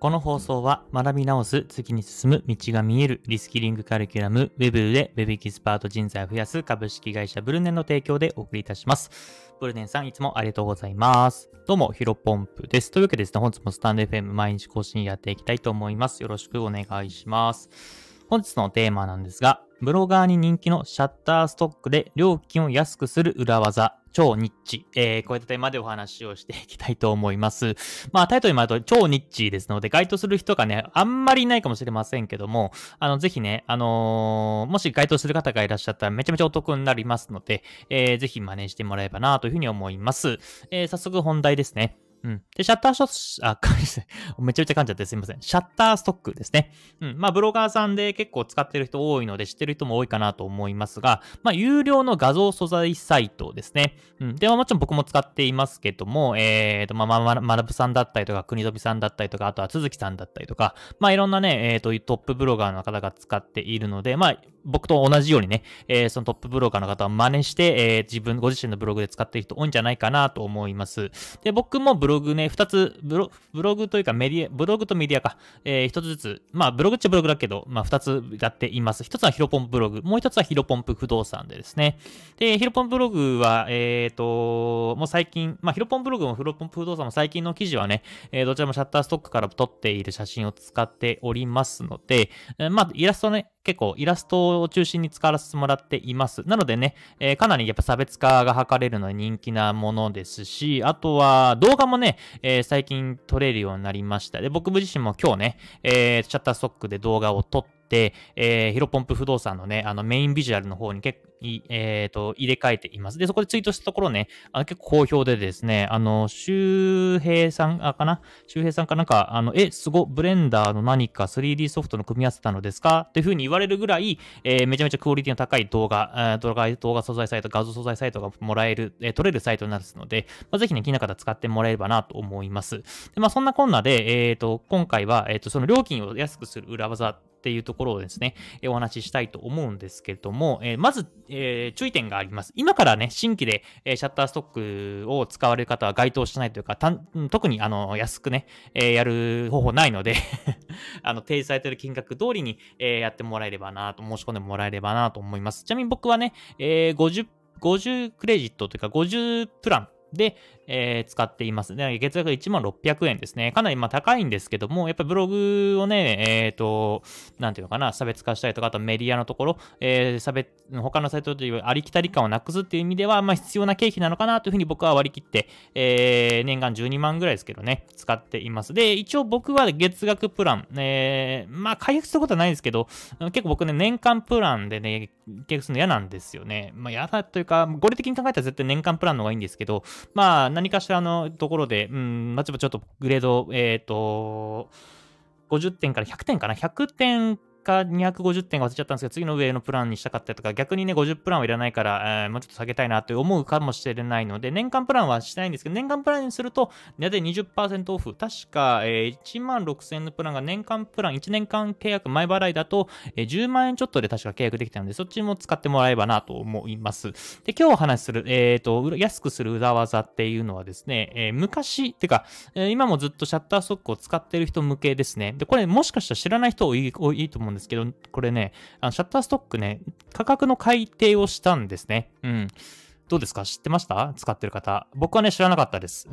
この放送は学び直す、次に進む、道が見える、リスキリングカリキュラム、Web で Web エキスパート人材を増やす株式会社ブルネンの提供でお送りいたします。ブルネンさん、いつもありがとうございます。どうも、ヒロポンプです。というわけでですね、本日もスタンド FM 毎日更新やっていきたいと思います。よろしくお願いします。本日のテーマなんですが、ブロガーに人気のシャッターストックで料金を安くする裏技超ニッチ。えー、こういったテーマでお話をしていきたいと思います。まあ、タイトルにもあると超ニッチですので、該当する人がね、あんまりいないかもしれませんけども、あの、ぜひね、あのー、もし該当する方がいらっしゃったらめちゃめちゃお得になりますので、えー、ぜひ真似してもらえばなというふうに思います。えー、早速本題ですね。うん。で、シャッターショット、あ、めちゃめちゃ噛んじゃってすみません。シャッターストックですね。うん。まあ、ブロガーさんで結構使ってる人多いので、知ってる人も多いかなと思いますが、まあ、有料の画像素材サイトですね。うん。で、はもちろん僕も使っていますけども、えーと、まあ、ま、まな、ぶさんだったりとか、国飛さんだったりとか、あとは鈴木さんだったりとか、まあ、いろんなね、えーと、トップブロガーの方が使っているので、まあ、僕と同じようにね、えー、そのトップブロガーの方を真似して、えー、自分、ご自身のブログで使っている人多いんじゃないかなと思います。で、僕もブロログね、二つブロ、ブログというかメディア、ブログとメディアか、えー、一つずつ、まあ、ブログっちゃブログだけど、まあ、二つやっています。一つはヒロポンブログ、もう一つはヒロポンプ不動産でですね。で、ヒロポンブログは、えっ、ー、と、もう最近、まあ、ヒロポンブログもヒロポンプ不動産も最近の記事はね、えー、どちらもシャッターストックから撮っている写真を使っておりますので、えー、まあ、イラストね、結構イラストを中心に使わせてもらっています。なのでね、えー、かなりやっぱ差別化が図れるのは人気なものですし、あとは動画もね、えー、最近撮れるようになりました。で、僕自身も今日ね、えー、シャッターストックで動画を撮って、えー、ヒロポンプ不動産のね、あのメインビジュアルの方に結えっ、ー、と、入れ替えています。で、そこでツイートしたところね、あ結構好評でですね、あの、周平さん、あ、かな？周平さんかなんか、あの、え、すご、ブレンダーの何か 3D ソフトの組み合わせたのですか？っていう風に言われるぐらい、えー、めちゃめちゃクオリティの高い動画、動画、動画素材サイト、画像素材サイトがもらえる、えー、撮れるサイトになるので、まあ、ぜひね、気になる方使ってもらえればなと思います。で、まあ、そんなこんなで、えっ、ー、と、今回は、えっ、ー、と、その料金を安くする裏技っていうところをですね、お話ししたいと思うんですけれども、え、まず、えー、注意点があります。今からね、新規で、えー、シャッターストックを使われる方は該当しないというか、特にあの安くね、えやる方法ないので あの、提示されている金額通りに、えやってもらえればなと、申し込んでもらえればなと思います。ちなみに僕はね、え50、50クレジットというか50プランで、えー、使っています。で、月額1万600円ですね。かなりまあ高いんですけども、やっぱりブログをね、えっ、ー、と、なんていうのかな、差別化したりとか、あとメディアのところ、えー、差別、他のサイトというありきたり感をなくすっていう意味では、まあ必要な経費なのかなというふうに僕は割り切って、えー、年間12万ぐらいですけどね、使っています。で、一応僕は月額プラン、えー、まあ解約することはないですけど、結構僕ね、年間プランでね、契約するの嫌なんですよね。まあ嫌だというか、合理的に考えたら絶対年間プランの方がいいんですけど、まあ何かしらのところで、うん、まあ、ちょっとグレード、えっ、ー、と、50点から100点かな ?100 点か250点が忘れちゃったんですけど、次の上のプランにしたかったりとか、逆にね、50プランはいらないから、えー、もうちょっと下げたいなと思うかもしれないので、年間プランはしてないんですけど、年間プランにすると、大体20%オフ。確か、えー、1万6000円のプランが年間プラン、1年間契約前払いだと、えー、10万円ちょっとで確か契約できたので、そっちも使ってもらえばなと思います。で、今日お話しする、えっ、ー、と、安くする裏技っていうのはですね、えー、昔、てか、えー、今もずっとシャッターストックを使ってる人向けですね。で、これもしかしたら知らない人多い多いと思うんですけど、これれね、あのシャッターストックね、価格の改定をしたんですね。うん。どうですか？知ってました？使ってる方。僕はね、知らなかったです。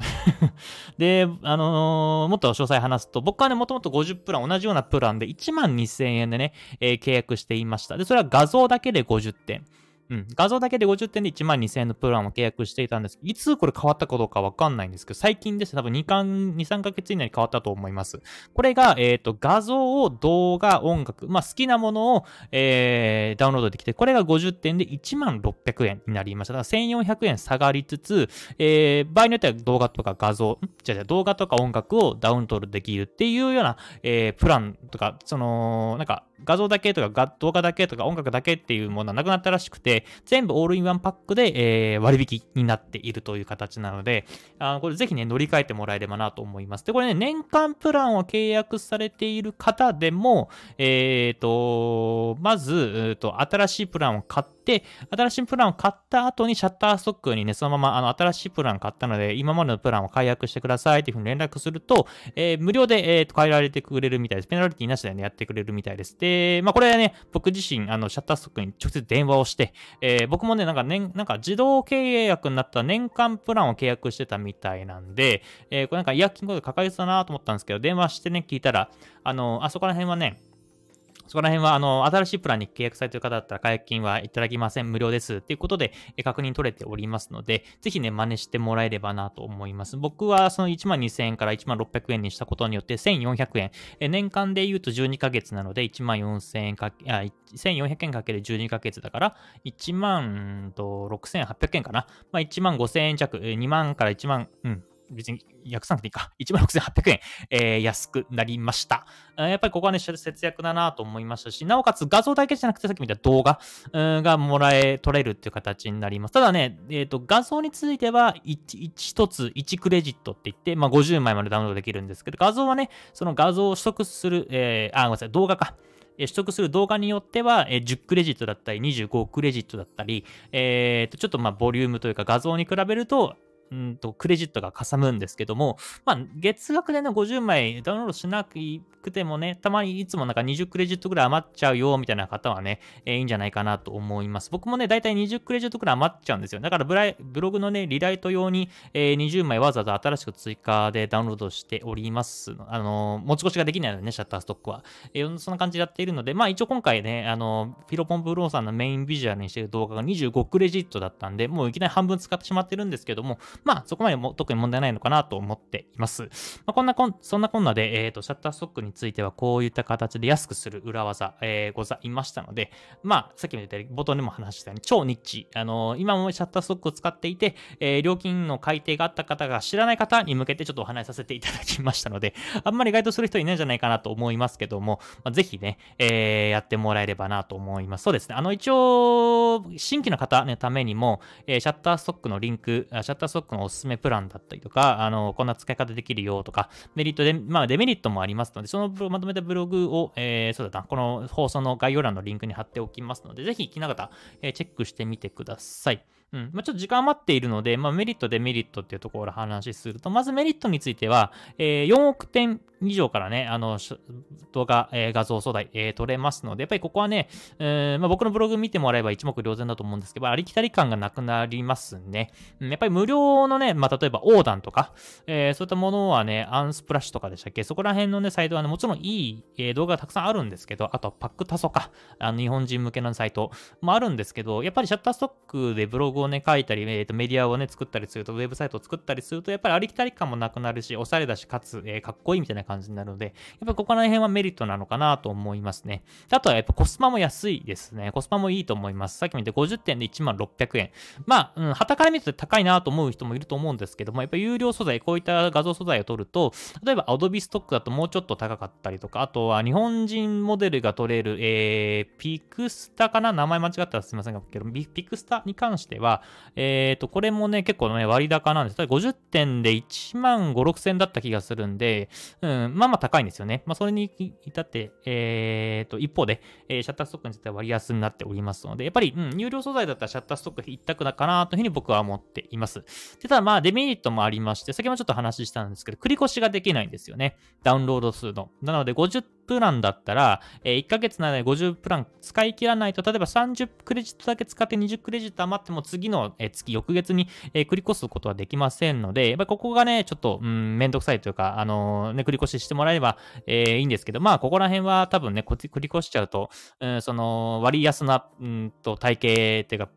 で、あのー、もっと詳細話すと、僕はね、もともと50プラン、同じようなプランで1万2000円でね、えー、契約していました。で、それは画像だけで50点。うん。画像だけで50点で1万2000円のプランを契約していたんです。いつこれ変わったかどうかわかんないんですけど、最近です多分2間、2、3ヶ月以内に変わったと思います。これが、えっ、ー、と、画像を動画、音楽、まあ、好きなものを、えー、ダウンロードできて、これが50点で1万600円になりました。だから1400円下がりつつ、えー、場合によっては動画とか画像、じゃじゃ動画とか音楽をダウンロードできるっていうような、えー、プランとか、その、なんか、画像だけとか動画だけとか音楽だけっていうものはなくなったらしくて、全部オールインワンパックで、えー、割引になっているという形なので、あのこれぜひね、乗り換えてもらえればなと思います。で、これね、年間プランを契約されている方でも、えっ、ー、と、まず、えーと、新しいプランを買って、新しいプランを買った後にシャッターストックにね、そのままあの新しいプラン買ったので、今までのプランを解約してくださいっていうふうに連絡すると、えー、無料で、えー、と変えられてくれるみたいです。ペナルティなしでね、やってくれるみたいです。で、まあこれはね、僕自身、あの、シャッターストックに直接電話をして、えー、僕もね、なんか年、なんか自動契約になった年間プランを契約してたみたいなんで、えー、これなんか違約金ことかかりそうだなと思ったんですけど、電話してね、聞いたら、あの、あそこら辺はね、そこら辺は、あの、新しいプランに契約されている方だったら、解約金はいただきません。無料です。っていうことで、確認取れておりますので、ぜひね、真似してもらえればなと思います。僕は、その1万2000円から1万600円にしたことによって、1400円。年間で言うと12ヶ月なので、1万4000円かけ、あ、1400円かける12ヶ月だから、1万6800円かな。まあ、1万5000円弱、2万から1万、うん、別に訳さなくていいか。16,800円、えー、安くなりました。やっぱりここはね、節約だなと思いましたし、なおかつ画像だけじゃなくてさっき見た動画がもらえ、取れるっていう形になります。ただね、えっ、ー、と、画像については1、1つ1クレジットって言って、まあ、50枚までダウンロードできるんですけど、画像はね、その画像を取得する、えー、あ、ごめんなさい、動画か。取得する動画によっては、10クレジットだったり、25クレジットだったり、えっ、ー、と、ちょっとまあ、ボリュームというか画像に比べると、うんと、クレジットがかさむんですけども、まあ、月額でね、50枚ダウンロードしなくてもね、たまにいつもなんか20クレジットぐらい余っちゃうよ、みたいな方はね、えー、いいんじゃないかなと思います。僕もね、だいたい20クレジットぐらい余っちゃうんですよ。だからブライ、ブログのね、リライト用に、えー、20枚わざわざ新しく追加でダウンロードしております。あのー、持ち越しができないのでね、シャッターストックは。えー、そんな感じでやっているので、まあ一応今回ね、あのフィロポンプローさんのメインビジュアルにしている動画が25クレジットだったんで、もういきなり半分使ってしまってるんですけども、まあそこまでも特に問題ないのかなと思っています。まあ、こんなこん、そんなこんなで、えっ、ー、と、シャッターストックについてはこういった形で安くする裏技、えー、ございましたので、まあ、さっきも言ったように、冒頭でも話したように、超ニッチ。あのー、今もシャッターストックを使っていて、えー、料金の改定があった方が知らない方に向けてちょっとお話しさせていただきましたので、あんまり該当する人いないんじゃないかなと思いますけども、まあ、ぜひね、えー、やってもらえればなと思います。そうですね。あの、一応、新規の方のためにも、えー、シャッターストックのリンク、シャッターストックのおすすめプランだったりとか、あの、こんな使い方できるよとか、メリットで、まあデメリットもありますので、そのまとめたブログを、えー、そうだな、この放送の概要欄のリンクに貼っておきますので、ぜひ、きな方、えー、チェックしてみてください。うん。まあ、ちょっと時間余っているので、まあ、メリット、デメリットっていうところを話すると、まずメリットについては、えー、4億点以上からね、あの、動画、えー、画像素材、えー、撮れますので、やっぱりここはね、えー、まあ、僕のブログ見てもらえば一目瞭然だと思うんですけど、ありきたり感がなくなりますね。やっぱり無料のね、まあ、例えば横断とか、えー、そういったものはね、アンスプラッシュとかでしたっけ？そこら辺のね、サイトはね、もちろんいい、えー、動画がたくさんあるんですけど、あとパックタソか、あの日本人向けのサイトもあるんですけど、やっぱりシャッターストックでブログをね、書いたり、えー、とメディアをね、作ったりすると、ウェブサイトを作ったりすると、やっぱりありきたり感もなくなるし、おしゃれだし、かつ、えー、かっこいいみたいな感じになるので、やっぱここら辺はメリットなのかなと思いますね。あとはやっぱコスパも安いですね。コスパもいいと思います。さっきも言って50点で1万600円。まあ、うん、旗から見ると高いなと思う人もいると思うんですけども、やっぱ有料素材、こういった画像素材を取ると、例えば Adobe ストックだともうちょっと高かったりとか、あとは日本人モデルが取れる、えー、ピクスタかな？名前間違ったらすみませんけど、ピクスタに関しては、えっ、ー、と、これもね、結構ね、割高なんです。50点で1万5、6千だった気がするんで、うん、まあまあ高いんですよね。まあそれに至って、えっ、ー、と、一方で、えー、シャッターストックについては割安になっておりますので、やっぱり、うん、有料素材だったらシャッターストック一択だかなというふうに僕は思っています。で、ただまあデメリットもありまして、先ほどちょっと話したんですけど、繰り越しができないんですよね。ダウンロード数の。なので50プランだったら、えー、1ヶ月ので50プラン使い切らないと、例えば30クレジットだけ使って20クレジット余っても次の、え、月、翌月に、え、繰り越すことはできませんので、やっぱりここがね、ちょっと、うん、めんどくさいというか、あのー、ね、繰り越ししてもらえれば、えー、いいんですけど、まあ、ここら辺は多分ね、繰り越しちゃうと、うん、その、割安な、うんと、体系っていうか、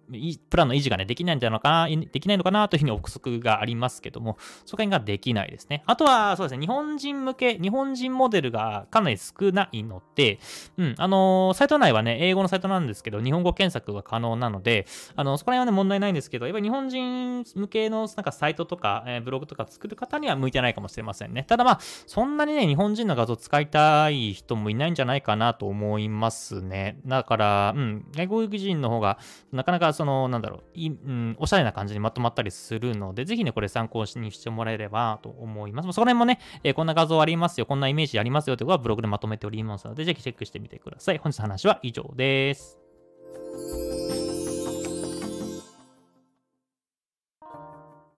プランの維持がね、できないんじゃないのかな、できないのかなというふうに憶測がありますけども、そこら辺ができないですね。あとは、そうですね、日本人向け、日本人モデルがかなり少くないので、うん、あのー、サイト内はね、英語のサイトなんですけど、日本語検索が可能なので、あの、そこら辺はね、問題ないんですけど、やっぱり日本人向けのなんかサイトとか、えー、ブログとか作る方には向いてないかもしれませんね。ただまあ、そんなにね、日本人の画像使いたい人もいないんじゃないかなと思いますね。だから、うん、外国人の方が、なかなかその、なんだろう、いうん、おしゃれな感じにまとまったりするので、ぜひね、これ参考にしてもらえればと思います。そこら辺もね、えー、こんな画像ありますよ、こんなイメージありますよということはブログでまとめておりますので、ぜひチェックしてみてください。本日の話は以上です。